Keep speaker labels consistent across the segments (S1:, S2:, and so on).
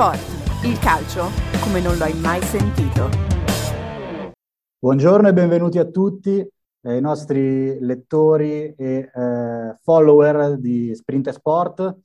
S1: Sport, il calcio come non lo hai mai sentito.
S2: Buongiorno e benvenuti a tutti eh, i nostri lettori e eh, follower di Sprint Sport.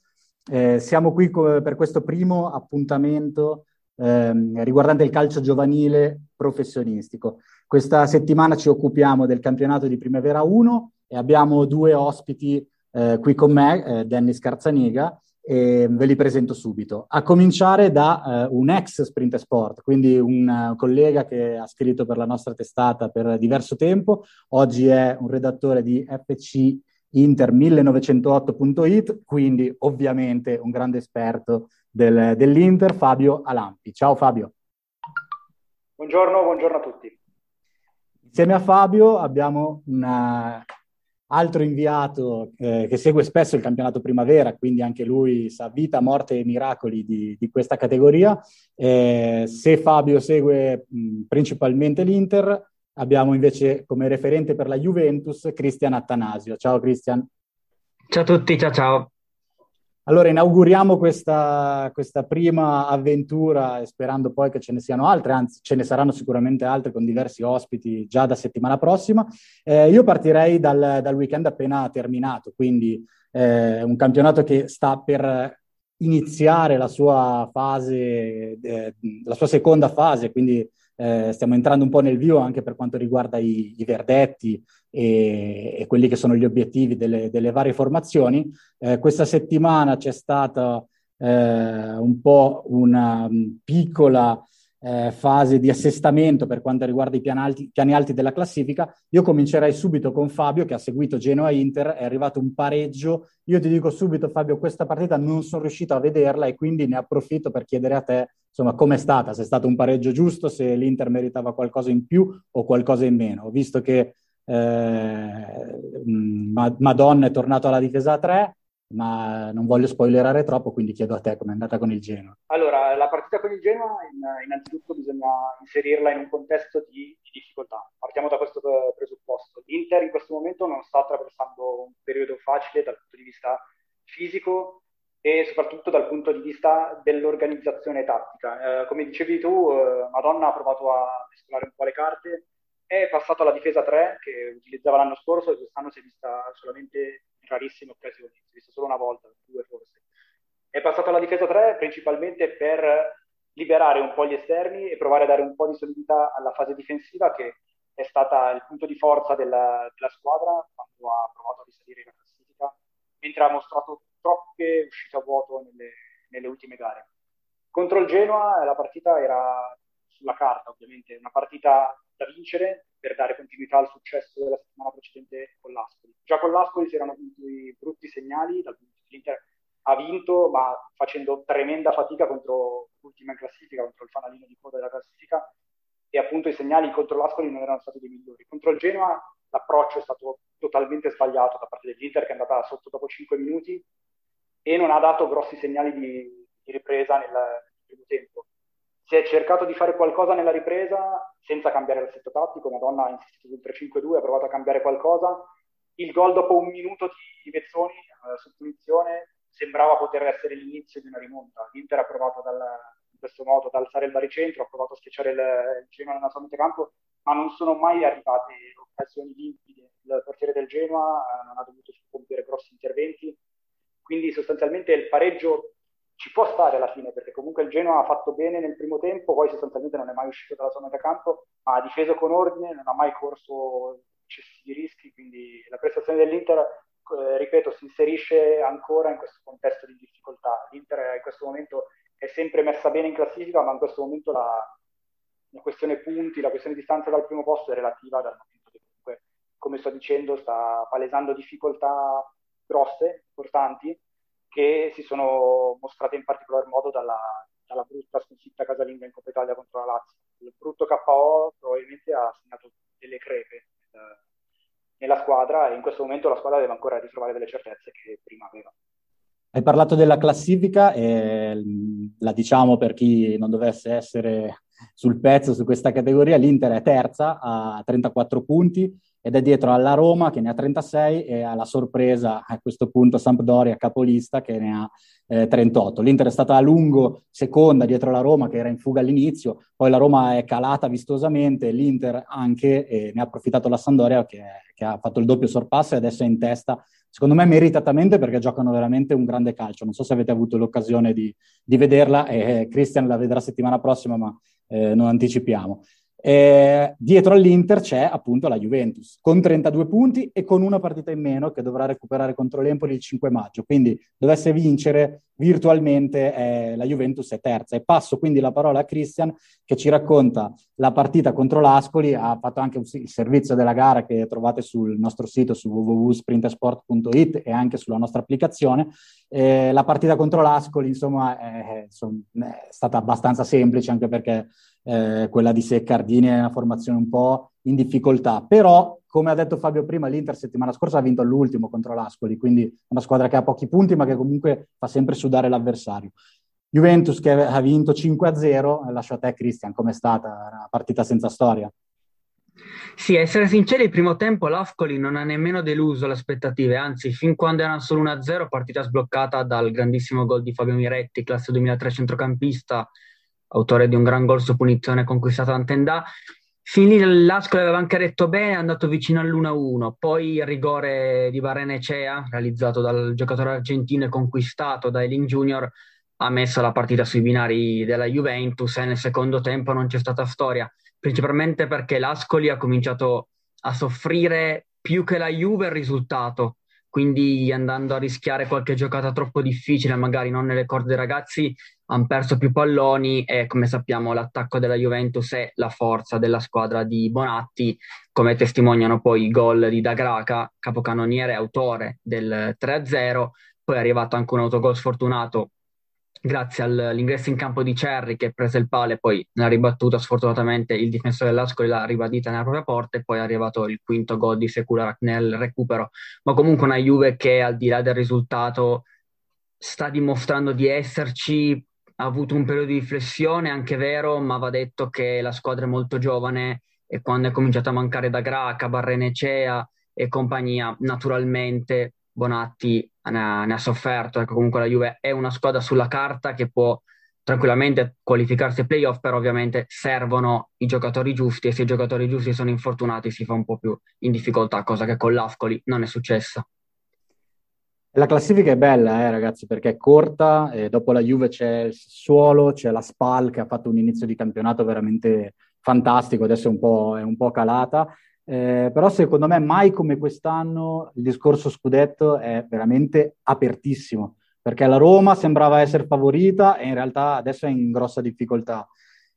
S2: Eh, siamo qui co- per questo primo appuntamento ehm, riguardante il calcio giovanile professionistico. Questa settimana ci occupiamo del campionato di Primavera 1 e abbiamo due ospiti eh, qui con me, eh, Dennis Carzaniga, e ve li presento subito. A cominciare da eh, un ex Sprint Sport, quindi un uh, collega che ha scritto per la nostra testata per diverso tempo, oggi è un redattore di FC Inter 1908.it, quindi ovviamente un grande esperto del, dell'Inter, Fabio Alampi. Ciao Fabio.
S3: Buongiorno, buongiorno a tutti.
S2: Insieme a Fabio abbiamo un altro inviato eh, che segue spesso il campionato primavera, quindi anche lui sa vita, morte e miracoli di, di questa categoria. Eh, se Fabio segue mh, principalmente l'Inter, abbiamo invece come referente per la Juventus Cristian Attanasio. Ciao Cristian.
S4: Ciao a tutti, ciao ciao.
S2: Allora, inauguriamo questa, questa, prima avventura sperando poi che ce ne siano altre, anzi ce ne saranno sicuramente altre con diversi ospiti già da settimana prossima. Eh, io partirei dal, dal, weekend appena terminato, quindi eh, un campionato che sta per iniziare la sua fase, eh, la sua seconda fase, quindi eh, stiamo entrando un po' nel vivo anche per quanto riguarda i, i verdetti e, e, quelli che sono gli obiettivi delle, delle varie formazioni. Eh, questa settimana c'è stata eh, un po' una um, piccola eh, fase di assestamento per quanto riguarda i piani alti, piani alti, della classifica. Io comincerei subito con Fabio che ha seguito Genoa-Inter, è arrivato un pareggio. Io ti dico subito Fabio, questa partita non sono riuscito a vederla e quindi ne approfitto per chiedere a te insomma com'è stata, se è stato un pareggio giusto, se l'Inter meritava qualcosa in più o qualcosa in meno. Visto che eh, Madonna è tornato alla difesa a 3, ma non voglio spoilerare troppo, quindi chiedo a te com'è andata con il Genoa.
S3: Allora, la partita con il Genoa, innanzitutto bisogna inserirla in un contesto di, di difficoltà. Partiamo da questo presupposto. L'Inter in questo momento non sta attraversando un periodo facile dal punto di vista fisico e soprattutto dal punto di vista dell'organizzazione tattica. Eh, come dicevi tu, eh, Madonna ha provato a mescolare un po' le carte, è passato alla difesa 3 che utilizzava l'anno scorso e quest'anno si è vista solamente in rarissime occasioni, si è vista solo una volta, due forse. È passato alla difesa 3 principalmente per liberare un po' gli esterni e provare a dare un po' di solidità alla fase difensiva che è stata il punto di forza della, della squadra quando ha provato a risalire la classifica, mentre ha mostrato troppe uscite a vuoto nelle, nelle ultime gare. Contro il Genoa la partita era sulla carta, ovviamente, una partita da vincere per dare continuità al successo della settimana precedente con l'Ascoli. Già con l'Ascoli si erano venuti brutti segnali, dal punto l'Inter ha vinto, ma facendo tremenda fatica contro l'ultima in classifica, contro il fanalino di coda della classifica, e appunto i segnali contro l'Ascoli non erano stati dei migliori. Contro il Genoa l'approccio è stato totalmente sbagliato da parte dell'Inter, che è andata sotto dopo 5 minuti e non ha dato grossi segnali di, di ripresa nel, nel primo tempo. Si è cercato di fare qualcosa nella ripresa senza cambiare l'assetto tattico, Madonna ha insistito sul 3-5-2, ha provato a cambiare qualcosa. Il gol dopo un minuto di Vezzoni eh, su punizione sembrava poter essere l'inizio di una rimonta. L'Inter ha provato dal, in questo modo ad alzare il baricentro, ha provato a schiacciare il, il Genoa nella sua metacampo, ma non sono mai arrivate occasioni limpide. Il portiere del Genoa eh, non ha dovuto compiere grossi interventi, quindi sostanzialmente il pareggio ci può stare alla fine, perché comunque il Genoa ha fatto bene nel primo tempo, poi sostanzialmente non è mai uscito dalla sua metacampo, ma ha difeso con ordine, non ha mai corso eccessivi rischi, quindi la prestazione dell'Inter eh, ripeto, si inserisce ancora in questo contesto di difficoltà. L'Inter in questo momento è sempre messa bene in classifica, ma in questo momento la, la questione punti, la questione distanza dal primo posto è relativa dal momento che comunque, come sto dicendo, sta palesando difficoltà grosse, importanti, che si sono mostrate in particolar modo dalla, dalla brutta sconfitta casalinga in Coppa Italia contro la Lazio. Il brutto KO probabilmente ha segnato delle crepe eh, nella squadra e in questo momento la squadra deve ancora ritrovare delle certezze che prima aveva.
S2: Hai parlato della classifica e la diciamo per chi non dovesse essere sul pezzo su questa categoria, l'Inter è terza a 34 punti ed è dietro alla Roma che ne ha 36 e alla sorpresa a questo punto Sampdoria capolista che ne ha eh, 38. L'Inter è stata a lungo seconda dietro la Roma che era in fuga all'inizio, poi la Roma è calata vistosamente, l'Inter anche e ne ha approfittato la Sandoria che, che ha fatto il doppio sorpasso e adesso è in testa secondo me meritatamente perché giocano veramente un grande calcio. Non so se avete avuto l'occasione di, di vederla, e Christian la vedrà settimana prossima, ma eh, non anticipiamo. Eh, dietro all'Inter c'è appunto la Juventus con 32 punti e con una partita in meno che dovrà recuperare contro l'Empoli il 5 maggio. Quindi dovesse vincere virtualmente eh, la Juventus è terza. E passo quindi la parola a Christian che ci racconta la partita contro l'Ascoli. Ha fatto anche il servizio della gara che trovate sul nostro sito su www.sprintersport.it e anche sulla nostra applicazione. Eh, la partita contro l'Ascoli insomma è, è stata abbastanza semplice anche perché eh, quella di Seccardini è una formazione un po' in difficoltà, però come ha detto Fabio prima, l'Inter settimana scorsa ha vinto all'ultimo contro l'Ascoli, quindi una squadra che ha pochi punti ma che comunque fa sempre sudare l'avversario. Juventus che ha vinto 5-0, lascio a te Cristian, com'è stata una partita senza storia?
S4: Sì, essere sinceri, il primo tempo l'Ascoli non ha nemmeno deluso le aspettative, anzi, fin quando erano solo 1-0, partita sbloccata dal grandissimo gol di Fabio Miretti, classe 2003 centrocampista, autore di un gran gol su punizione conquistato da Antendà. Fin lì l'Ascoli aveva anche detto bene, è andato vicino all'1-1, poi il rigore di Barenecea, realizzato dal giocatore argentino e conquistato da Elin Junior, ha messo la partita sui binari della Juventus e nel secondo tempo non c'è stata storia, principalmente perché l'Ascoli ha cominciato a soffrire più che la Juve il risultato, quindi andando a rischiare qualche giocata troppo difficile, magari non nelle corde dei ragazzi, hanno perso più palloni e come sappiamo l'attacco della Juventus è la forza della squadra di Bonatti, come testimoniano poi i gol di Dagraca, capocannoniere e autore del 3-0, poi è arrivato anche un autogol sfortunato grazie all'ingresso in campo di Cerri che prese il palo e poi nella ribattuta sfortunatamente il difensore dell'Ascoli l'ha ribadita nella propria porta e poi è arrivato il quinto gol di Secura nel recupero. Ma comunque una Juve che al di là del risultato sta dimostrando di esserci ha avuto un periodo di riflessione anche vero ma va detto che la squadra è molto giovane e quando è cominciato a mancare da Graca, Barrenecea e compagnia naturalmente Bonatti ne ha, ne ha sofferto. Ecco, comunque la Juve è una squadra sulla carta che può tranquillamente qualificarsi ai playoff, però ovviamente servono i giocatori giusti e se i giocatori giusti sono infortunati si fa un po' più in difficoltà, cosa che con l'Ascoli non è successa.
S2: La classifica è bella, eh, ragazzi, perché è corta, dopo la Juve c'è il Suolo, c'è la Spal che ha fatto un inizio di campionato veramente fantastico, adesso è un po', è un po calata, eh, però secondo me mai come quest'anno il discorso scudetto è veramente apertissimo, perché la Roma sembrava essere favorita e in realtà adesso è in grossa difficoltà.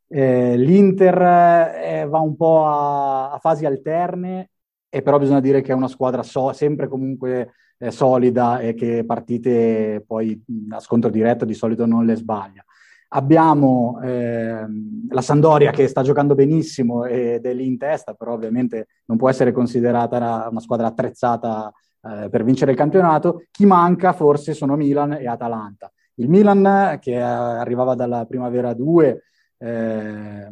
S2: Eh, L'Inter eh, va un po' a, a, fasi alterne, e però bisogna dire che è una squadra so, sempre comunque eh, solida e che partite poi a scontro diretto di solito non le sbaglia. Abbiamo eh, la Sandoria che sta giocando benissimo ed è lì in testa, però ovviamente non può essere considerata una, squadra attrezzata eh, per vincere il campionato. Chi manca forse sono Milan e Atalanta. Il Milan che arrivava dalla primavera 2, eh,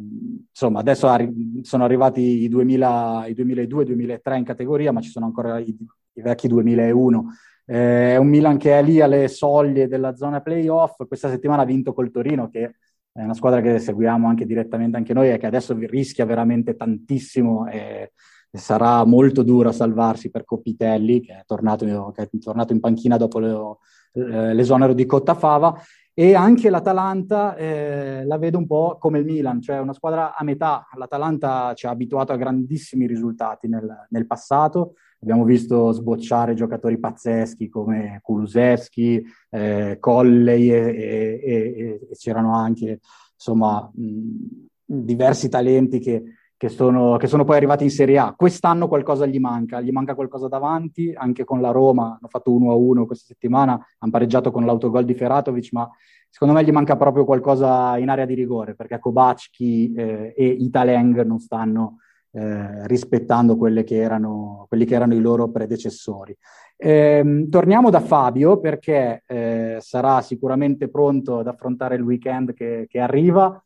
S2: insomma adesso arri- sono arrivati i, 2000, i 2002-2003 in categoria, ma ci sono ancora i, i vecchi 2001 eh, è un Milan che è lì alle soglie della zona playoff. Questa settimana ha vinto col Torino, che è una squadra che seguiamo anche direttamente anche noi e che adesso rischia veramente tantissimo e, sarà molto duro a salvarsi per Copitelli, che è tornato, che è tornato in panchina dopo le, l'esonero di Cottafava. E anche l'Atalanta eh, la vedo un po' come il Milan, cioè una squadra a metà. L'Atalanta ci ha abituato a grandissimi risultati nel, nel passato, Abbiamo visto sbocciare giocatori pazzeschi come Kulusevski, eh, Colley e, e, e, e, c'erano anche insomma, mh, diversi talenti che, che, sono, che, sono, poi arrivati in Serie A. Quest'anno qualcosa gli manca, gli manca qualcosa davanti, anche con la Roma hanno fatto 1-1 questa settimana, hanno pareggiato con l'autogol di Feratovic, ma secondo me gli manca proprio qualcosa in area di rigore, perché Kobacki eh, e Italeng non stanno eh, rispettando che erano, quelli che erano i loro predecessori. Eh, torniamo da Fabio perché eh, sarà sicuramente pronto ad affrontare il weekend che, che arriva.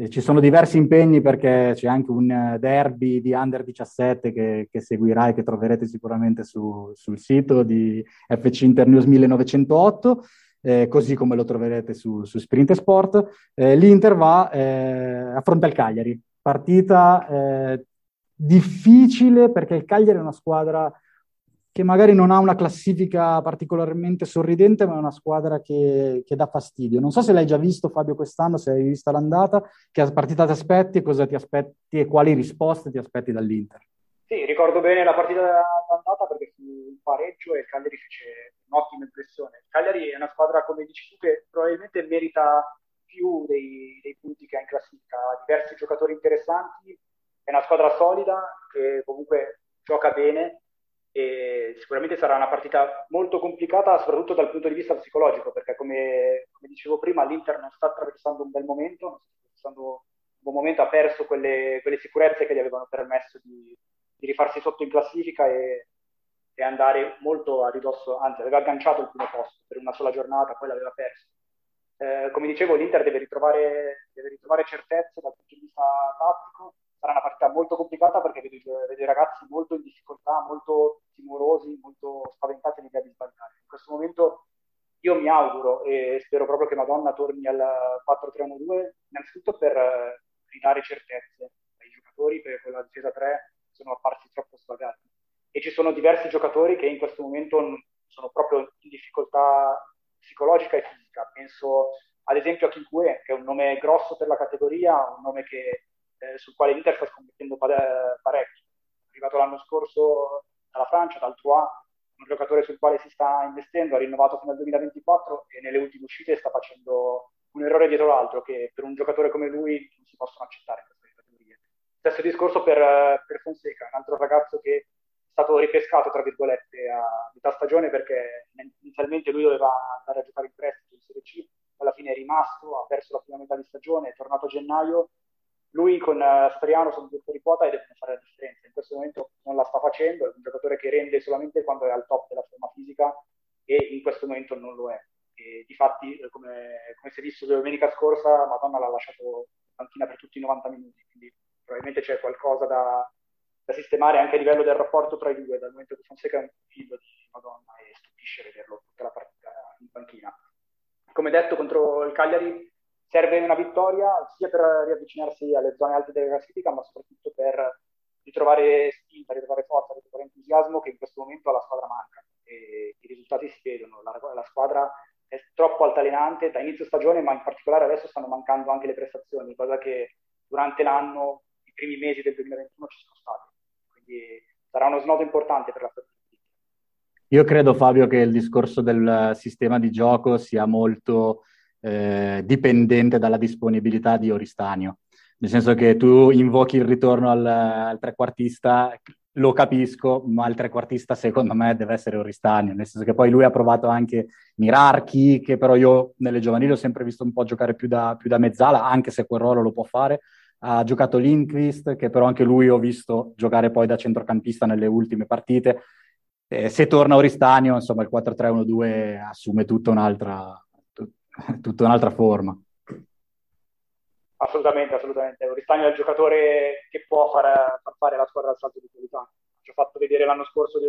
S2: Eh, ci sono diversi impegni perché c'è anche un derby di Under 17 che, che seguirà e che troverete sicuramente su, sul sito di FC Internews 1908. Eh, così come lo troverete su, su Sprint Sport. Eh, L'Inter va, eh, affronta il Cagliari, partita eh, difficile perché il Cagliari è una squadra che magari non ha una classifica particolarmente sorridente, ma è una squadra che, che, dà fastidio. Non so se l'hai già visto, Fabio, quest'anno, se hai visto l'andata, che partita ti aspetti, cosa ti aspetti e quali risposte ti aspetti dall'Inter.
S3: Sì, ricordo bene la partita d'andata perché fu un pareggio e il Cagliari fece un'ottima impressione. Il Cagliari è una squadra, come dici tu, che probabilmente merita più dei, dei punti che ha in classifica, ha diversi giocatori interessanti è una squadra solida che comunque gioca bene e sicuramente sarà una partita molto complicata soprattutto dal punto di vista psicologico perché come, come dicevo prima l'Inter non sta attraversando un bel momento, non sta attraversando un buon momento, ha perso quelle, quelle sicurezze che gli avevano permesso di, di rifarsi sotto in classifica e, e, andare molto a ridosso, anzi aveva agganciato il primo posto per una sola giornata, poi l'aveva perso. Eh, come dicevo l'Inter deve ritrovare, deve ritrovare certezze dal punto di vista tattico sarà una partita molto complicata perché vedo, vedo i ragazzi molto in difficoltà, molto timorosi, molto spaventati l'idea di sbagliare. In questo momento io mi auguro e spero proprio che Madonna torni al 4-3-1-2, innanzitutto per eh, ridare certezze ai giocatori, perché con la difesa 3 sono apparsi troppo svagati. E ci sono diversi giocatori che in questo momento sono proprio in difficoltà psicologica e fisica. Penso ad esempio a Kinkue, che è un nome grosso per la categoria, un nome che eh, sul quale l'Inter sta scommettendo parecchio. È arrivato l'anno scorso dalla Francia, dal Troyes, un giocatore sul quale si sta investendo, ha rinnovato fino al 2024 e nelle ultime uscite sta facendo un errore dietro l'altro che per un giocatore come lui non si possono accettare queste categorie. Stesso discorso per, per Fonseca, un altro ragazzo che è stato ripescato, tra virgolette, a metà stagione perché inizialmente lui doveva andare a giocare in prestito in Serie C, alla fine è rimasto, ha perso la prima metà di stagione, è tornato a gennaio lui con uh, Storiano sono due fuori quota e devono fare la differenza. In questo momento non la sta facendo, è un giocatore che rende solamente quando è al top della forma fisica e in questo momento non lo è. E difatti, eh, come, come si è visto domenica scorsa, Madonna l'ha lasciato in panchina per tutti i 90 minuti, quindi probabilmente c'è qualcosa da, da sistemare anche a livello del rapporto tra i due, dal momento che Fonseca è un figlio di Madonna e stupisce vederlo tutta la partita in panchina. Come detto, contro il Cagliari serve una vittoria sia per riavvicinarsi alle zone alte della classifica, ma soprattutto per ritrovare spinta, ritrovare forza, ritrovare entusiasmo che in questo momento alla squadra manca. E I risultati si vedono, la, la squadra è troppo altalenante da inizio stagione, ma in particolare adesso stanno mancando anche le prestazioni, cosa che durante l'anno, i primi mesi del 2021 ci sono state. Quindi sarà uno snodo importante per la stagione.
S2: Io credo, Fabio, che il discorso del sistema di gioco sia molto eh, dipendente dalla disponibilità di Oristanio. nel senso che tu invochi il ritorno al, al trequartista, lo capisco, ma il trequartista secondo me deve essere un ristagno, nel senso che poi lui ha provato anche Mirarchi, che però io nelle giovanili ho sempre visto un po' giocare più da, più da mezzala, anche se quel ruolo lo può fare. Ha giocato Lindqvist, che però anche lui ho visto giocare poi da centrocampista nelle ultime partite. Eh, se torna Oristagno, insomma, il 4-3-1-2 assume tutta un'altra, tutta un'altra forma.
S3: Assolutamente, assolutamente. Oristagno è il giocatore che può far, far fare la squadra al salto di qualità. Ci ho fatto vedere l'anno scorso di,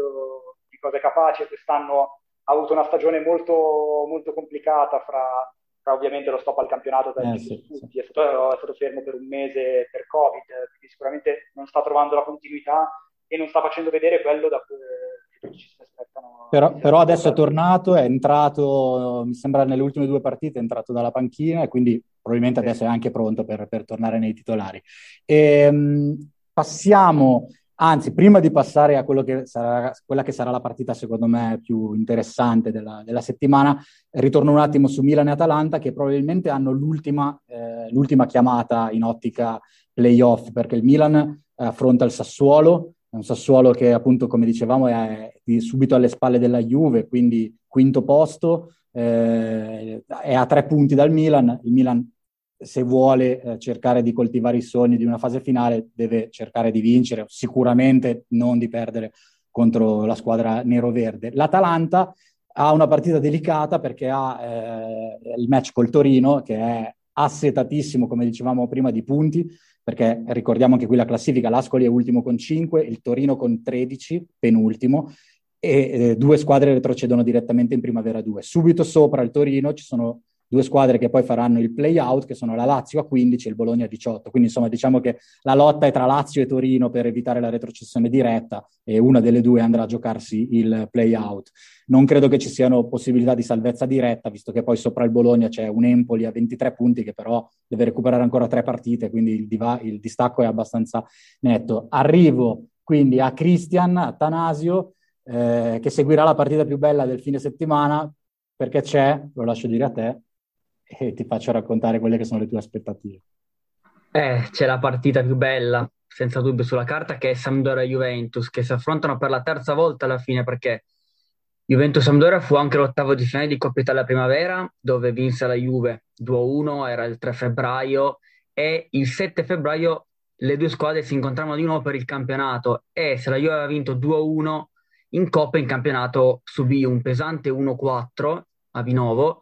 S3: di cose capaci e quest'anno ha avuto una stagione molto, molto complicata fra, fra, ovviamente lo stop al campionato per eh, sì, tutti, sì. È, stato, è, stato, fermo per un mese per Covid, quindi sicuramente non sta trovando la continuità e non sta facendo vedere quello da
S2: Però, però adesso è tornato, è entrato, mi sembra nelle ultime due partite, è entrato dalla panchina e quindi probabilmente adesso è anche pronto per, per tornare nei titolari. E, ehm, passiamo, anzi, prima di passare a che sarà, quella che sarà la partita secondo me più interessante della, della, settimana, ritorno un attimo su Milan e Atalanta che probabilmente hanno l'ultima, eh, l'ultima chiamata in ottica playoff perché il Milan affronta il Sassuolo, un Sassuolo che appunto come dicevamo è subito alle spalle della Juve, quindi quinto posto, eh, è a tre punti dal Milan, il Milan se vuole eh, cercare di coltivare i sogni di una fase finale deve cercare di vincere, sicuramente non di perdere contro la squadra nero-verde. L'Atalanta ha una partita delicata perché ha eh, il match col Torino che è assetatissimo, come dicevamo prima, di punti, perché ricordiamo anche qui la classifica, l'Ascoli è ultimo con 5, il Torino con 13, penultimo, e eh, due squadre retrocedono direttamente in Primavera 2. Subito sopra il Torino ci sono due squadre che poi faranno il play-out, che sono la Lazio a 15 e il Bologna a 18. Quindi insomma diciamo che la lotta è tra Lazio e Torino per evitare la retrocessione diretta e una delle due andrà a giocarsi il play-out. Non credo che ci siano possibilità di salvezza diretta, visto che poi sopra il Bologna c'è un Empoli a 23 punti che però deve recuperare ancora tre partite, quindi il, diva- il distacco è abbastanza netto. Arrivo quindi a Cristian, a Tanasio, eh, che seguirà la partita più bella del fine settimana, perché c'è, lo lascio dire a te, e ti faccio raccontare quelle che sono le tue aspettative.
S4: Eh, c'è la partita più bella, senza dubbio sulla carta, che è Sampdoria-Juventus, che si affrontano per la terza volta alla fine, perché Juventus-Sampdoria fu anche l'ottavo di finale di Coppa Italia Primavera, dove vinse la Juve 2-1, era il 3 febbraio, e il 7 febbraio le due squadre si incontravano di nuovo per il campionato, e se la Juve aveva vinto 2-1, in Coppa in campionato subì un pesante 1-4 a Vinovo,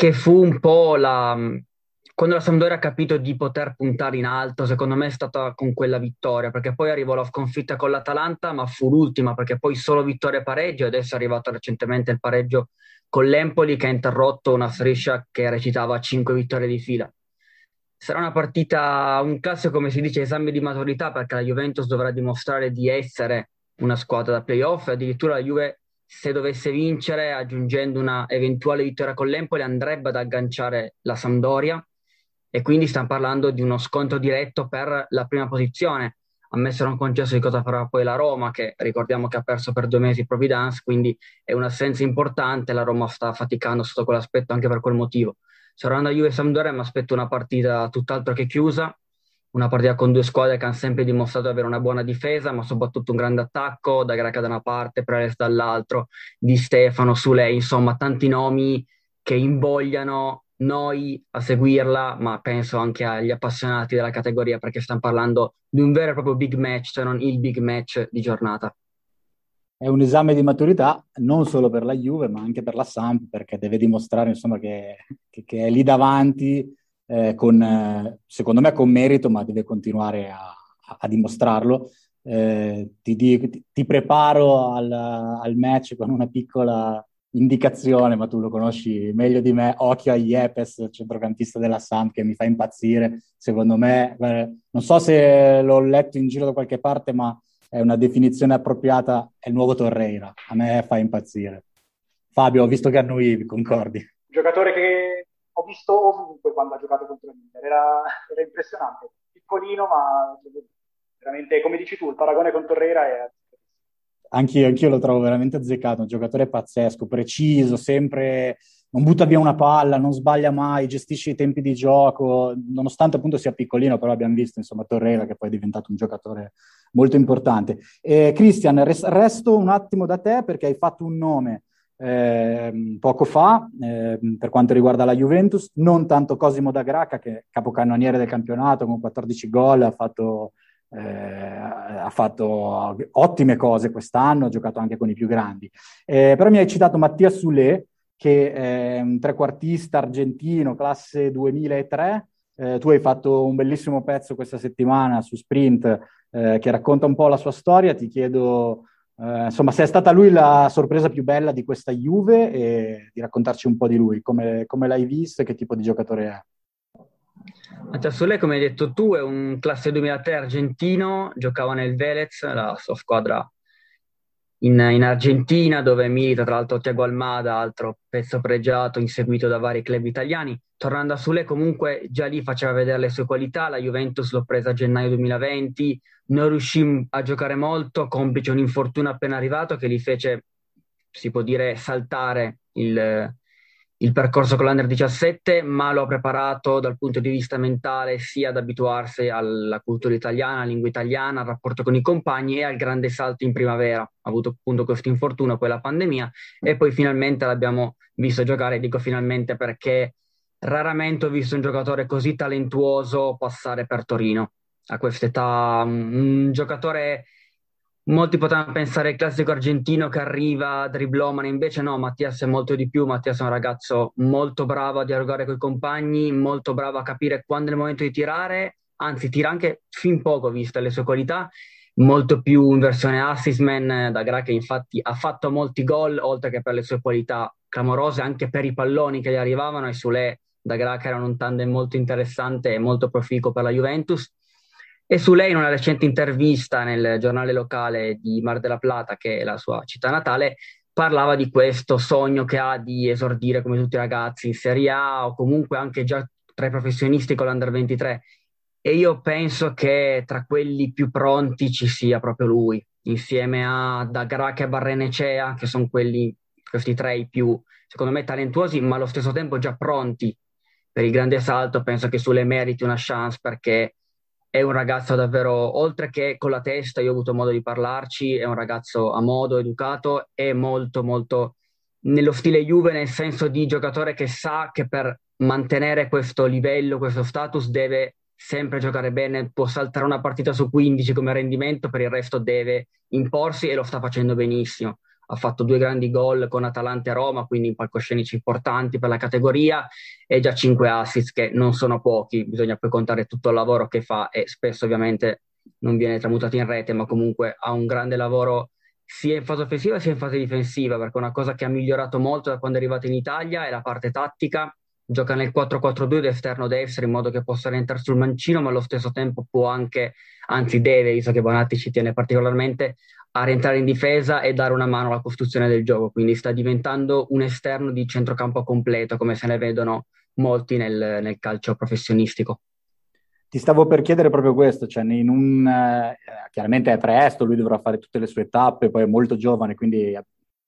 S4: che fu un po' la... Quando la Sampdoria ha capito di poter puntare in alto, secondo me è stata con quella vittoria, perché poi arrivò la sconfitta con l'Atalanta, ma fu l'ultima, perché poi solo vittoria e pareggio, adesso è arrivato recentemente il pareggio con l'Empoli, che ha interrotto una striscia che recitava 5 vittorie di fila. Sarà una partita, un classico, come si dice, esame di maturità, perché la Juventus dovrà dimostrare di essere una squadra da playoff, addirittura la Juve se dovesse vincere aggiungendo una eventuale vittoria con l'Empoli andrebbe ad agganciare la Sampdoria e quindi stiamo parlando di uno scontro diretto per la prima posizione. A me sarà un concesso di cosa farà poi la Roma, che ricordiamo che ha perso per due mesi Providence, quindi è un'assenza importante. La Roma sta faticando sotto quell'aspetto anche per quel motivo. Sarà una Juve Sampdoria, mi aspetto una partita tutt'altro che chiusa una partita con due squadre che hanno sempre dimostrato di avere una buona difesa, ma soprattutto un grande attacco, da Greca da una parte, Preres dall'altro, Di Stefano, Sule, insomma tanti nomi che invogliano noi a seguirla, ma penso anche agli appassionati della categoria, perché stiamo parlando di un vero e proprio big match, se non il big match di giornata.
S2: È un esame di maturità non solo per la Juve, ma anche per la Samp, perché deve dimostrare insomma, che, che, che è lì davanti eh, con, eh, secondo me con merito, ma deve continuare a, a dimostrarlo. Eh, ti, ti, ti, preparo al, al, match con una piccola indicazione, ma tu lo conosci meglio di me. Occhio a Iepes, centrocampista della Samp, che mi fa impazzire. Secondo me, non so se l'ho letto in giro da qualche parte, ma è una definizione appropriata. È il nuovo Torreira. A me fa impazzire. Fabio, ho visto che annuivi, concordi?
S3: Giocatore che visto ovunque quando ha giocato contro l'Inter, era, era impressionante, piccolino ma veramente, come dici tu, il paragone con Torreira è...
S2: Anch'io, anch'io lo trovo veramente azzeccato, un giocatore pazzesco, preciso, sempre non butta via una palla, non sbaglia mai, gestisce i tempi di gioco, nonostante appunto sia piccolino, però abbiamo visto insomma Torreira che poi è diventato un giocatore molto importante. Eh, Christian, res- resto un attimo da te perché hai fatto un nome eh, poco fa eh, per quanto riguarda la Juventus, non tanto Cosimo da Graca che è capocannoniere del campionato con 14 gol, ha fatto, eh, ha fatto ottime cose quest'anno, ha giocato anche con i più grandi. Eh, però mi hai citato Mattia Sule che è un trequartista argentino, classe 2003. Eh, tu hai fatto un bellissimo pezzo questa settimana su Sprint eh, che racconta un po' la sua storia. Ti chiedo, eh, insomma, se è stata lui la sorpresa più bella di questa Juve e di raccontarci un po' di lui, come, come l'hai visto e che tipo di giocatore è.
S4: Sole, come hai detto tu, è un classe 2003 argentino, giocava nel Velez, la sua squadra in, in, Argentina, dove milita tra l'altro Tiago Almada, altro pezzo pregiato, inseguito da vari club italiani. Tornando a Sule, comunque già lì faceva vedere le sue qualità. La Juventus l'ho presa a gennaio 2020, non riuscì a giocare molto, complice un infortunio appena arrivato che gli fece, si può dire, saltare il, il percorso con l'Under 17, ma l'ho preparato dal punto di vista mentale sia ad abituarsi alla cultura italiana, alla lingua italiana, al rapporto con i compagni e al grande salto in primavera. Ha avuto appunto questo infortunio, poi la pandemia e poi finalmente l'abbiamo visto giocare, dico finalmente perché raramente ho visto un giocatore così talentuoso passare per Torino. A questa età un, un giocatore Molti potranno pensare il classico argentino che arriva, driblomane, invece no, Mattias è molto di più, Mattias è un ragazzo molto bravo a dialogare con i compagni, molto bravo a capire quando è il momento di tirare, anzi tira anche fin poco viste le sue qualità, molto più in versione assist man da Gra che infatti ha fatto molti gol oltre che per le sue qualità clamorose anche per i palloni che gli arrivavano. E Sule da Gra che erano un tandem molto interessante e molto proficuo per la Juventus e su lei, in una recente intervista nel giornale locale di Mar della Plata, che è la sua città natale, parlava di questo sogno che ha di esordire come tutti i ragazzi in Serie A o comunque anche già tra i professionisti con l'Under 23. E io penso che tra quelli più pronti ci sia proprio lui, insieme a Dagrache e Barrenecea, che sono quelli, questi tre i più, secondo me, talentuosi, ma allo stesso tempo già pronti per il grande salto. Penso che sulle meriti una chance perché è un ragazzo davvero, oltre che con la testa, io ho avuto modo di parlarci, è un ragazzo a modo, educato e molto, molto nello stile Juve, nel senso di giocatore che sa che per mantenere questo livello, questo status, deve sempre giocare bene, può saltare una partita su 15 come rendimento, per il resto deve imporsi e lo sta facendo benissimo ha fatto due grandi gol con Atalanta e Roma, quindi in palcoscenici importanti per la categoria e già cinque assist che non sono pochi, bisogna poi contare tutto il lavoro che fa e spesso ovviamente non viene tramutato in rete, ma comunque ha un grande lavoro sia in fase offensiva sia in fase difensiva, perché una cosa che ha migliorato molto da quando è arrivato in Italia è la parte tattica, gioca nel 4-4-2 d'esterno destro in modo che possa rientrare sul mancino, ma allo stesso tempo può anche, anzi deve, visto che Bonatti ci tiene particolarmente, a rientrare in difesa e dare una mano alla costruzione del gioco, quindi sta diventando un esterno di centrocampo completo, come se ne vedono molti nel, nel calcio professionistico.
S2: Ti stavo per chiedere proprio questo, cioè un, eh, chiaramente è presto, lui dovrà fare tutte le sue tappe, poi è molto giovane, quindi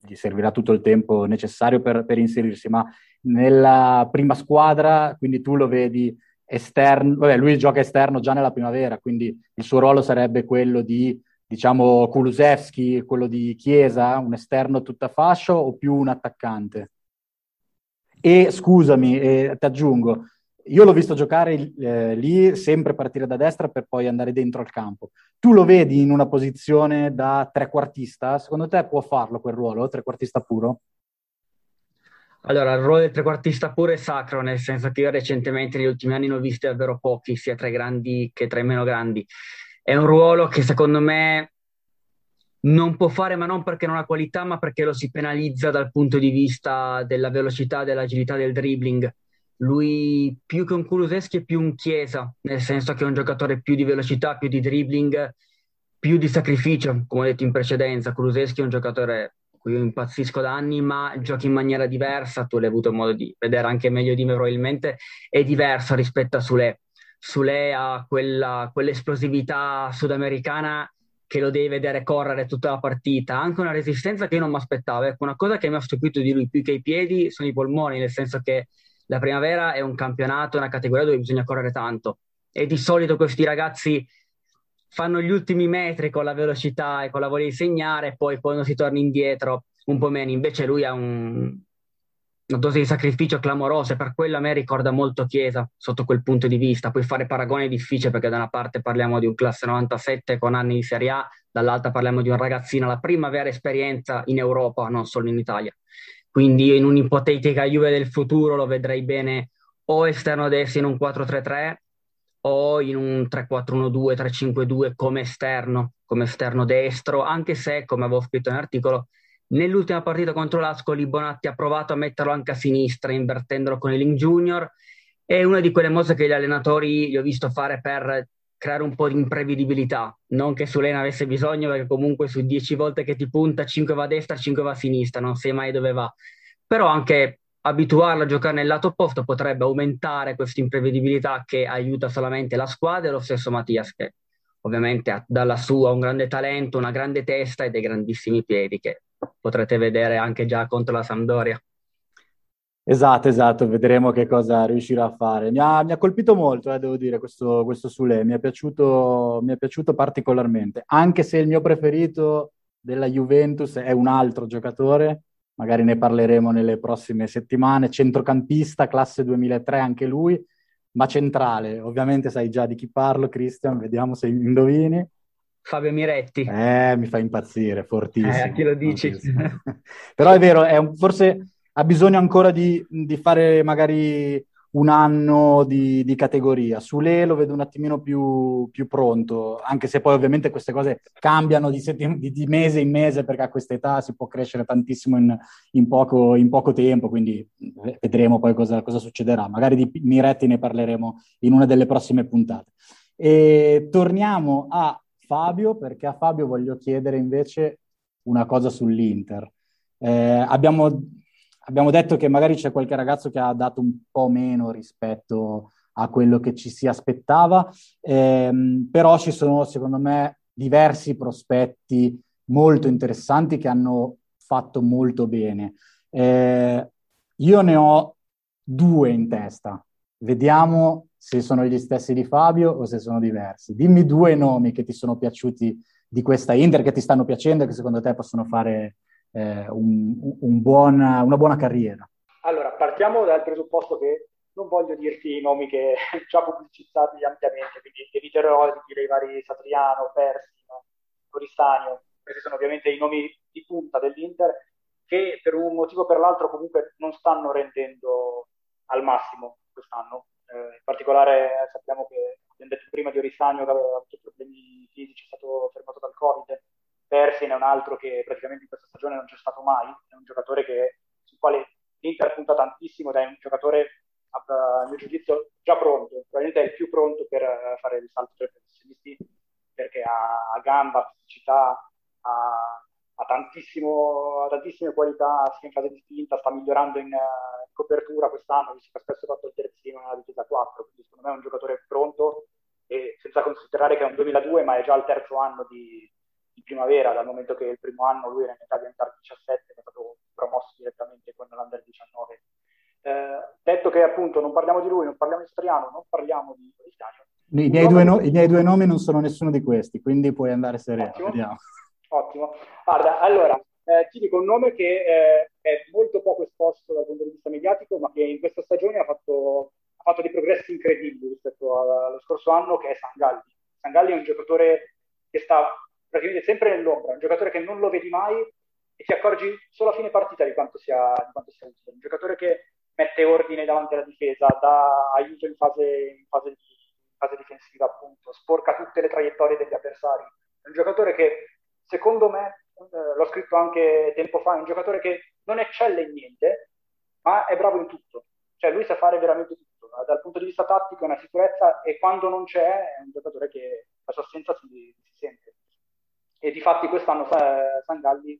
S2: gli servirà tutto il tempo necessario per, per inserirsi, ma nella prima squadra, quindi tu lo vedi esterno, vabbè, lui gioca esterno già nella primavera, quindi il suo ruolo sarebbe quello di diciamo, Kulusevski, quello di Chiesa, un esterno tutta fascia o più un attaccante? E scusami, eh, ti aggiungo, io l'ho visto giocare eh, lì, sempre partire da destra per poi andare dentro al campo. Tu lo vedi in una posizione da trequartista? Secondo te può farlo quel ruolo, trequartista puro?
S4: Allora, il ruolo del trequartista puro è sacro, nel senso che io recentemente, negli ultimi anni, ne ho visti davvero pochi, sia tra i grandi che tra i meno grandi è un ruolo che secondo me non può fare, ma non perché non ha qualità, ma perché lo si penalizza dal punto di vista della velocità, dell'agilità del dribbling. Lui più che un Kuluseschi è più un Chiesa, nel senso che è un giocatore più di velocità, più di dribbling, più di sacrificio, come ho detto in precedenza. Kuluseschi è un giocatore cui io impazzisco da anni, ma gioca in maniera diversa, tu l'hai avuto modo di vedere anche meglio di me probabilmente, è diverso rispetto a Sule Sule ha quella, quell'esplosività sudamericana che lo devi vedere correre tutta la partita, anche una resistenza che io non mi aspettavo. Ecco, una cosa che mi ha stupito di lui più che i piedi sono i polmoni, nel senso che la primavera è un campionato, una categoria dove bisogna correre tanto e di solito questi ragazzi fanno gli ultimi metri con la velocità e con la voglia di segnare, e poi quando si torna indietro un po' meno. Invece lui ha un, una dose di sacrificio clamorosa e per quello a me ricorda molto Chiesa sotto quel punto di vista. Poi fare paragoni è difficile perché da una parte parliamo di un classe 97 con anni di Serie A, dall'altra parliamo di un ragazzino, la prima vera esperienza in Europa, non solo in Italia. Quindi in un'ipotetica Juve del futuro lo vedrei bene o esterno destro in un 4-3-3 o in un 3-4-1-2, 3-5-2 come esterno, come esterno destro, anche se, come avevo scritto nell'articolo, nell'ultima partita contro l'Ascoli Bonatti ha provato a metterlo anche a sinistra, invertendolo con il Link Junior. È una di quelle mosse che gli allenatori gli ho visto fare per creare un po' di imprevedibilità. Non che Sulena avesse bisogno, perché comunque su 10 volte che ti punta, 5 va a destra, 5 va a sinistra, non sai mai dove va. Però anche abituarlo a giocare nel lato opposto potrebbe aumentare questa imprevedibilità che aiuta solamente la squadra e lo stesso Mattias che ovviamente dalla sua un grande talento, una grande testa e dei grandissimi piedi che potrete vedere anche già contro la Sampdoria.
S2: Esatto, esatto, vedremo che cosa riuscirà a fare. Mi ha, mi ha colpito molto, eh, devo dire, questo, questo Sule, mi è, piaciuto, mi è piaciuto particolarmente, anche se il mio preferito della Juventus è un altro giocatore, magari ne parleremo nelle prossime settimane, centrocampista, classe 2003 anche lui, ma centrale, ovviamente sai già di chi parlo, Christian, vediamo se indovini.
S4: Fabio Miretti.
S2: Eh, mi fa impazzire, fortissimo. Eh,
S4: a chi lo dici?
S2: Però è vero, è un, forse ha bisogno ancora di, di fare magari un anno di, di, categoria. Sule lo vedo un attimino più, più, pronto, anche se poi ovviamente queste cose cambiano di, settim- di, di mese in mese perché a questa età si può crescere tantissimo in, in, poco, in poco, tempo, quindi vedremo poi cosa, cosa, succederà. Magari di Miretti ne parleremo in una delle prossime puntate. E torniamo a Fabio perché a Fabio voglio chiedere invece una cosa sull'Inter. Eh, abbiamo abbiamo detto che magari c'è qualche ragazzo che ha dato un po' meno rispetto a quello che ci si aspettava, ehm, però ci sono secondo me diversi prospetti molto interessanti che hanno fatto molto bene. Eh, io ne ho due in testa, vediamo se sono gli stessi di Fabio o se sono diversi. Dimmi due nomi che ti sono piaciuti di questa Inter, che ti stanno piacendo e che secondo te possono fare eh, un, un buon, una buona carriera?
S3: Allora, partiamo dal presupposto che non voglio dirti i nomi che già pubblicizzati ampiamente, quindi eviterò di dire i vari Satriano, Persino, Coristanio, questi sono ovviamente i nomi di punta dell'Inter che per un motivo o per l'altro comunque non stanno rendendo al massimo quest'anno. Eh, in particolare sappiamo che, abbiamo detto prima di Oristagno che aveva avuto problemi fisici, è stato fermato dal Covid, Persin è un altro che praticamente in questa stagione non c'è stato mai, è un giocatore che, sul quale l'Inter punta tantissimo ed è un giocatore a mio giudizio già pronto, probabilmente è il più pronto per eh, fare il salto tra i professionisti perché ha, gamba, fisicità, ha, ha, ha, tantissime qualità sia in fase di spinta, sta migliorando in, uh, copertura quest'anno, visto che ha spesso fatto il terzino nella difesa 4, quindi secondo me è un giocatore pronto e senza considerare che è un 2002 ma è già il terzo anno di, di primavera, dal momento che il primo anno lui era in di Under 17, è stato promosso direttamente con l'Under 19. Eh, detto che appunto non parliamo di lui, non parliamo di Striano, non parliamo di Cristiano.
S2: I miei, due no- I miei due nomi non sono nessuno di questi, quindi puoi andare sereno.
S3: Ottimo.
S2: Vediamo.
S3: Ottimo. Guarda, allora, eh, ti dico un nome che eh, è molto poco esposto dal punto di vista mediatico, ma che in questa stagione ha fatto, ha fatto dei progressi incredibili rispetto allo scorso anno, che è Sangalli. Sangalli è un giocatore che sta praticamente sempre nell'ombra, un giocatore che non lo vedi mai e ti accorgi solo a fine partita di quanto sia, di quanto sia utile. Un giocatore che mette ordine davanti alla difesa, dà aiuto in fase, in fase, in fase difensiva, appunto, sporca tutte le traiettorie degli avversari. È un giocatore che, secondo me, eh, l'ho scritto anche tempo fa, è un giocatore che non eccelle in niente, ma è bravo in tutto. Cioè lui sa fare veramente tutto. Dal punto di vista tattico è una sicurezza e quando non c'è è un giocatore che la sua assenza si, e di fatti quest'anno Sangalli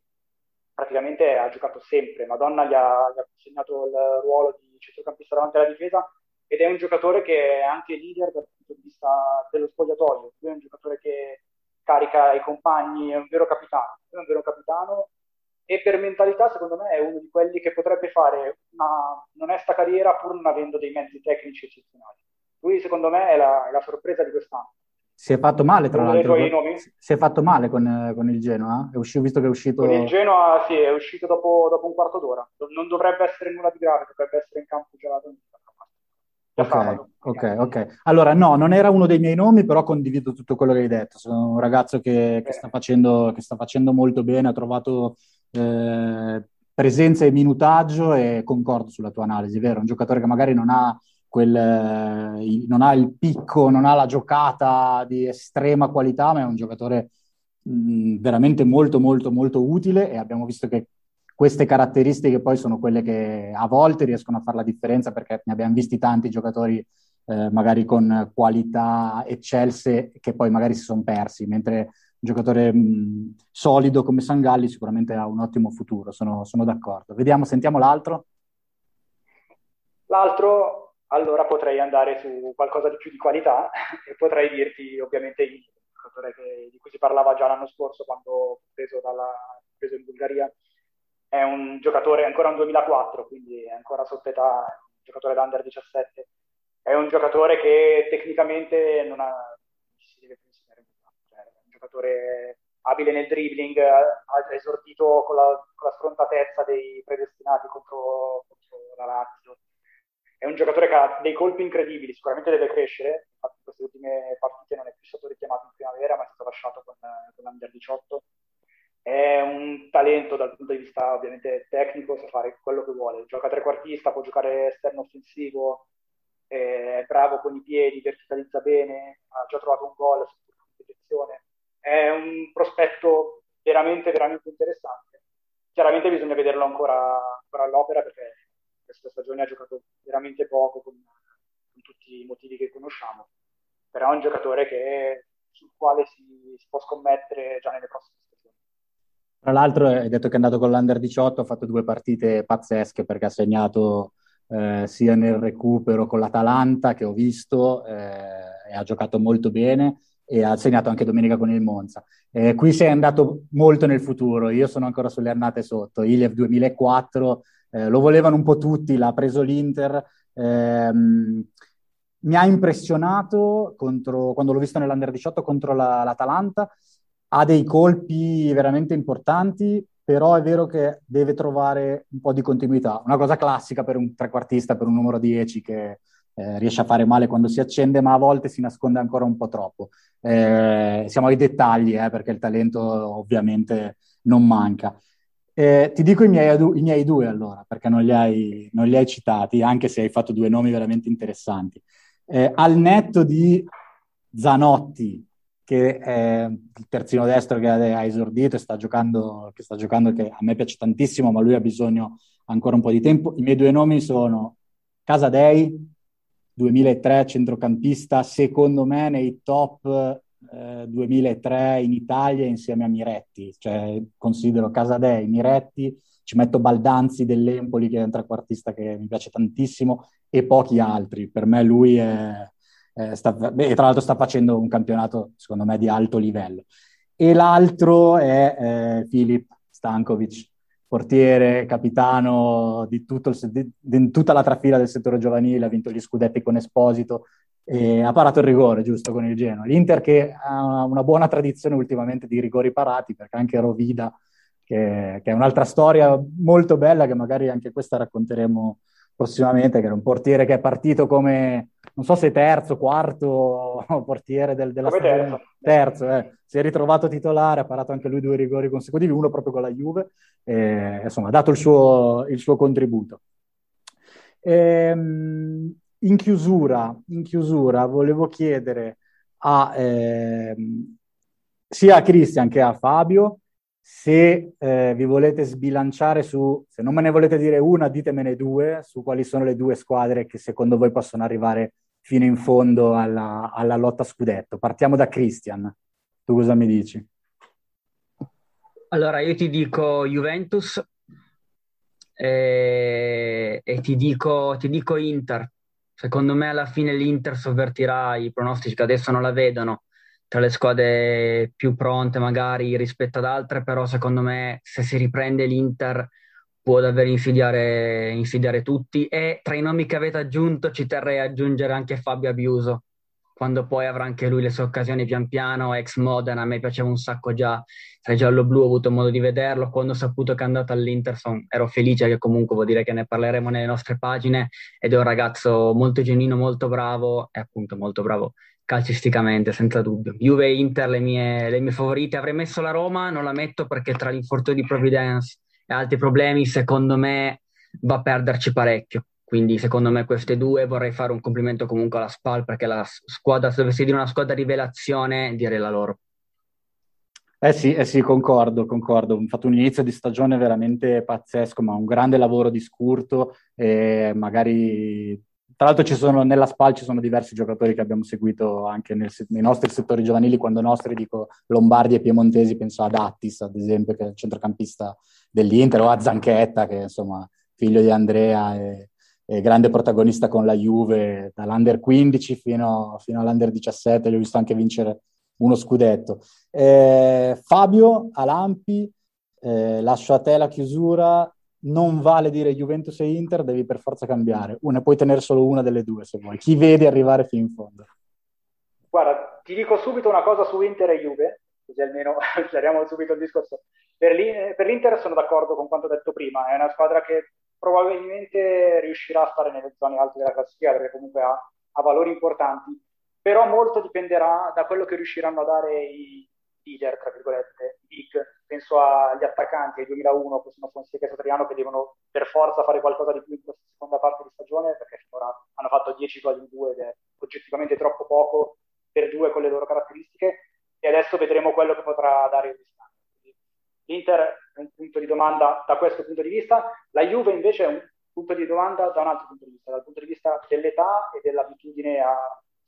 S3: praticamente ha giocato sempre, Madonna gli ha, gli ha consegnato il ruolo di centrocampista davanti alla difesa ed è un giocatore che è anche leader dal punto di vista dello spogliatoio, lui è un giocatore che carica i compagni, è un vero capitano, è un vero capitano e per mentalità secondo me è uno di quelli che potrebbe fare una onesta carriera pur non avendo dei mezzi tecnici eccezionali. Lui secondo me è la, è la sorpresa di quest'anno.
S2: Si è fatto male, tra l'altro. Si è fatto male con, con il Genoa? È uscito, visto che è uscito...
S3: Con il Genoa sì, è uscito dopo, dopo un quarto d'ora. Non dovrebbe essere nulla di grave, dovrebbe essere in campo già
S2: Ok,
S3: sabato.
S2: ok, ok. Allora, no, non era uno dei miei nomi, però condivido tutto quello che hai detto. Sono un ragazzo che, che sta facendo, che sta facendo molto bene, ha trovato eh, presenza e minutaggio e concordo sulla tua analisi, vero? Un giocatore che magari non ha quel, eh, il- non ha il picco, non ha la giocata di estrema qualità, ma è un giocatore mh, veramente molto, molto, molto utile e abbiamo visto che queste caratteristiche poi sono quelle che a volte riescono a fare la differenza perché ne abbiamo visti tanti giocatori eh, magari con qualità eccelse che poi magari si sono persi, mentre un giocatore mh, solido come Sangalli sicuramente ha un ottimo futuro, sono, sono d'accordo. Vediamo, sentiamo l'altro.
S3: L'altro, allora potrei andare su qualcosa di più di qualità e potrei dirti ovviamente il giocatore di cui si parlava già l'anno scorso quando preso, dalla, preso in Bulgaria. È un giocatore ancora un 2004, quindi è ancora sotto età, un giocatore da under 17. È un giocatore che tecnicamente non ha, si deve considerare, cioè, è un giocatore abile nel dribbling, ha esordito con la, con la sfrontatezza dei predestinati contro, contro la Lazio. È un giocatore che ha dei colpi incredibili, sicuramente deve crescere. Infatti, in queste ultime partite non è più stato richiamato in primavera, ma è stato lasciato con, con l'Under 18. È un talento dal punto di vista ovviamente tecnico, sa fare quello che vuole. Gioca trequartista, può giocare esterno offensivo, è bravo con i piedi, verticalizza bene, ha già trovato un gol sotto competizione. È un prospetto veramente, veramente interessante. Chiaramente bisogna vederlo ancora, ancora all'opera perché questa stagione ha giocato veramente poco con, con tutti i motivi che conosciamo, però è un giocatore che- sul quale si, si può scommettere già nelle prossime stagioni.
S2: Tra l'altro hai detto che è andato con l'Under 18, ha fatto due partite pazzesche perché ha segnato eh, sia nel recupero con l'Atalanta che ho visto eh, e ha giocato molto bene e ha segnato anche domenica con il Monza. Eh, qui sei andato molto nel futuro, io sono ancora sulle annate sotto, Iliev 2004, eh, lo volevano un po' tutti, l'ha preso l'Inter. ehm, mi ha impressionato contro- quando l'ho visto nell'Under 18 contro la- l'Atalanta ha dei colpi veramente importanti, però è vero che deve trovare un po' di continuità. Una cosa classica per un trequartista, per un numero 10 che eh, riesce a fare male quando si accende, ma a volte si nasconde ancora un po' troppo. Eh, siamo ai dettagli, eh, perché il talento ovviamente non manca. Eh, ti dico i miei, adu- i miei due allora, perché non li hai, non li hai citati, anche se hai fatto due nomi veramente interessanti. Eh, al netto di Zanotti, che è il terzino destro che ha esordito e sta giocando, che sta giocando, che a me piace tantissimo, ma lui ha bisogno ancora un po' di tempo. I miei due nomi sono Casadei, 2003 centrocampista, secondo me nei top eh, 2003 in Italia insieme a Miretti, cioè considero Casadei, Miretti, ci metto Baldanzi dell'Empoli che è un trequartista che mi piace tantissimo e pochi altri. Per me lui è, eh, sta, beh, tra l'altro sta facendo un campionato secondo me di alto livello. E l'altro è eh, Filip Stankovic, portiere, capitano di, il, di, di tutta la trafila del settore giovanile, ha vinto gli scudetti con Esposito e ha parato il rigore, giusto, con il Genoa. L'Inter che ha una buona tradizione ultimamente di rigori parati, perché anche Rovida, che, che è un'altra storia molto bella, che magari anche questa racconteremo prossimamente, che era un portiere che è partito come, non so se terzo, quarto portiere del, della
S3: Come
S2: stagione.
S3: terzo.
S2: Terzo, eh. si è ritrovato titolare, ha parato anche lui due rigori consecutivi, uno proprio con la Juve, e, insomma ha dato il suo, il suo contributo. Ehm, in chiusura, in chiusura volevo chiedere a, ehm, sia a Cristian che a Fabio se eh, vi volete sbilanciare su, se non me ne volete dire una, ditemene due, su quali sono le due squadre che secondo voi possono arrivare fino in fondo alla, alla lotta scudetto. Partiamo da Christian. Tu cosa mi dici?
S4: Allora, io ti dico Juventus e, e ti dico, ti dico Inter. Secondo me alla fine l'Inter sovvertirà i pronostici che adesso non la vedono, tra le squadre più pronte magari rispetto ad altre, però secondo me se si riprende l'Inter può davvero insidiare, insidiare tutti. E tra i nomi che avete aggiunto ci terrei a aggiungere anche Fabio Abiuso quando poi avrà anche lui le sue occasioni pian piano, ex Modena, a me piaceva un sacco già, tra giallo-blu ho avuto modo di vederlo, quando ho saputo che è andato all'Inter son, ero felice che comunque vuol dire che ne parleremo nelle nostre pagine ed è un ragazzo molto genuino, molto bravo e appunto molto bravo calcisticamente, senza dubbio. Juve e Inter le mie, le mie favorite, avrei messo la Roma, non la metto perché tra l'infortunio di Providence e altri problemi secondo me va a perderci parecchio quindi secondo me queste due vorrei fare un complimento comunque alla SPAL perché la squadra, se dovessi dire una squadra rivelazione, direi la loro.
S2: Eh sì, eh sì, concordo, concordo. Ho fatto un inizio di stagione veramente pazzesco, ma un grande lavoro di scurto e magari... Tra l'altro ci sono, nella SPAL ci sono diversi giocatori che abbiamo seguito anche nel, nei nostri settori giovanili, quando nostri dico Lombardi e Piemontesi, penso ad Attis ad esempio, che è il centrocampista dell'Inter, o a Zanchetta, che insomma figlio di Andrea e, eh, grande protagonista con la Juve dall'Under 15 fino, fino all'Under 17, gli ho visto anche vincere uno scudetto. Eh, Fabio Alampi, eh, lascio a te la chiusura. Non vale dire Juventus e Inter, devi per forza cambiare. Una, puoi tenere solo una delle due se vuoi. Chi vedi arrivare fino in fondo?
S3: Guarda, ti dico subito una cosa su Inter e Juve, così almeno chiariamo subito il discorso. Per, l'Inter sono d'accordo con quanto detto prima, è una squadra che probabilmente riuscirà a stare nelle zone alte della classifica perché comunque ha, ha valori importanti, però molto dipenderà da quello che riusciranno a dare i leader, tra virgolette, big. Penso agli attaccanti, ai 2001, Cosimo Fonseca e Satriano, che devono per forza fare qualcosa di più in questa seconda parte di stagione, perché finora hanno fatto 10 gol in due ed è oggettivamente troppo poco per due con le loro caratteristiche, e adesso vedremo quello che potrà dare il restante. L'Inter è un punto di domanda da questo punto di vista, la Juve invece è un punto di domanda da un altro punto di vista, dal punto di vista dell'età e dell'abitudine a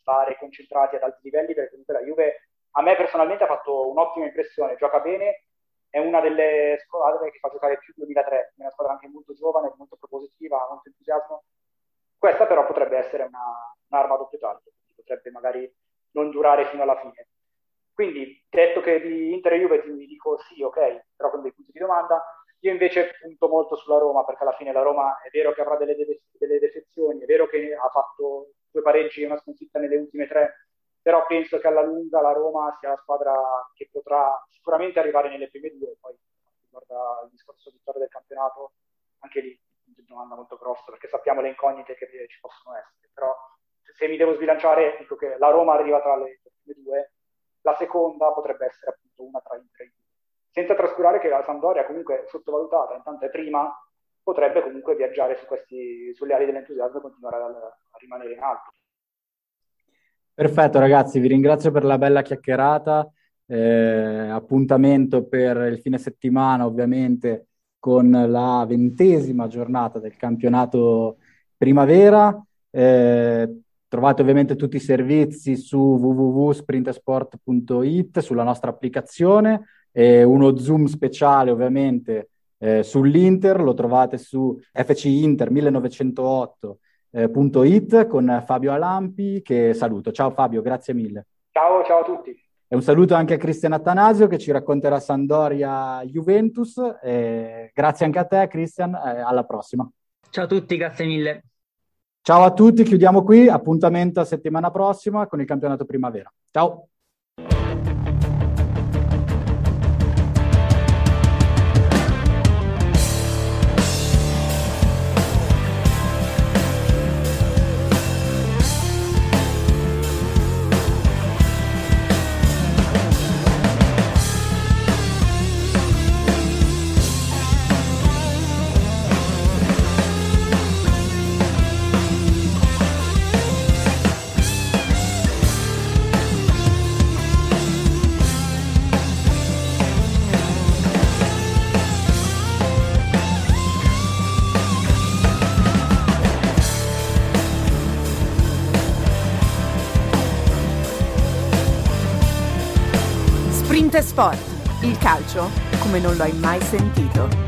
S3: stare concentrati ad alti livelli, perché comunque la Juve a me personalmente ha fatto un'ottima impressione, gioca bene, è una delle squadre che fa giocare più 2003, è una squadra anche molto giovane, molto propositiva, molto entusiasmo. Questa però potrebbe essere una, un'arma a doppio taglio, potrebbe magari non durare fino alla fine. Quindi, detto che di Inter e Juve ti dico sì, ok, però con dei punti di domanda, io invece punto molto sulla Roma, perché alla fine la Roma è vero che avrà delle, de- delle defezioni, è vero che ha fatto due pareggi e una sconfitta nelle ultime tre, però penso che alla lunga la Roma sia la squadra che potrà sicuramente arrivare nelle prime due, poi riguarda il discorso vittoria del campionato, anche lì una domanda molto grossa, perché sappiamo le incognite che ci possono essere, però se mi devo sbilanciare dico che la Roma arriva tra le prime due, la seconda potrebbe essere appunto una tra i tre. Senza trascurare che la Sampdoria comunque sottovalutata, intanto è prima, potrebbe comunque viaggiare su questi, sulle ali dell'entusiasmo e continuare a, a rimanere in alto.
S2: Perfetto ragazzi, vi ringrazio per la bella chiacchierata. Eh, appuntamento per il fine settimana ovviamente con la ventesima giornata del campionato primavera. Eh, Trovate ovviamente tutti i servizi su www.sprintersport.it, sulla nostra applicazione, e uno zoom speciale ovviamente eh, sull'Inter, lo trovate su fcinter1908.it eh, con Fabio Alampi, che saluto. Ciao Fabio, grazie mille.
S3: Ciao, ciao a tutti.
S2: E un saluto anche a Cristian Attanasio che ci racconterà Sandoria Juventus. Eh, grazie anche a te, Cristian. Eh, alla prossima.
S4: Ciao a tutti, grazie mille.
S2: Ciao a tutti, chiudiamo qui, appuntamento a settimana prossima con il campionato primavera. Ciao!
S1: Sport, il calcio come non lo hai mai sentito.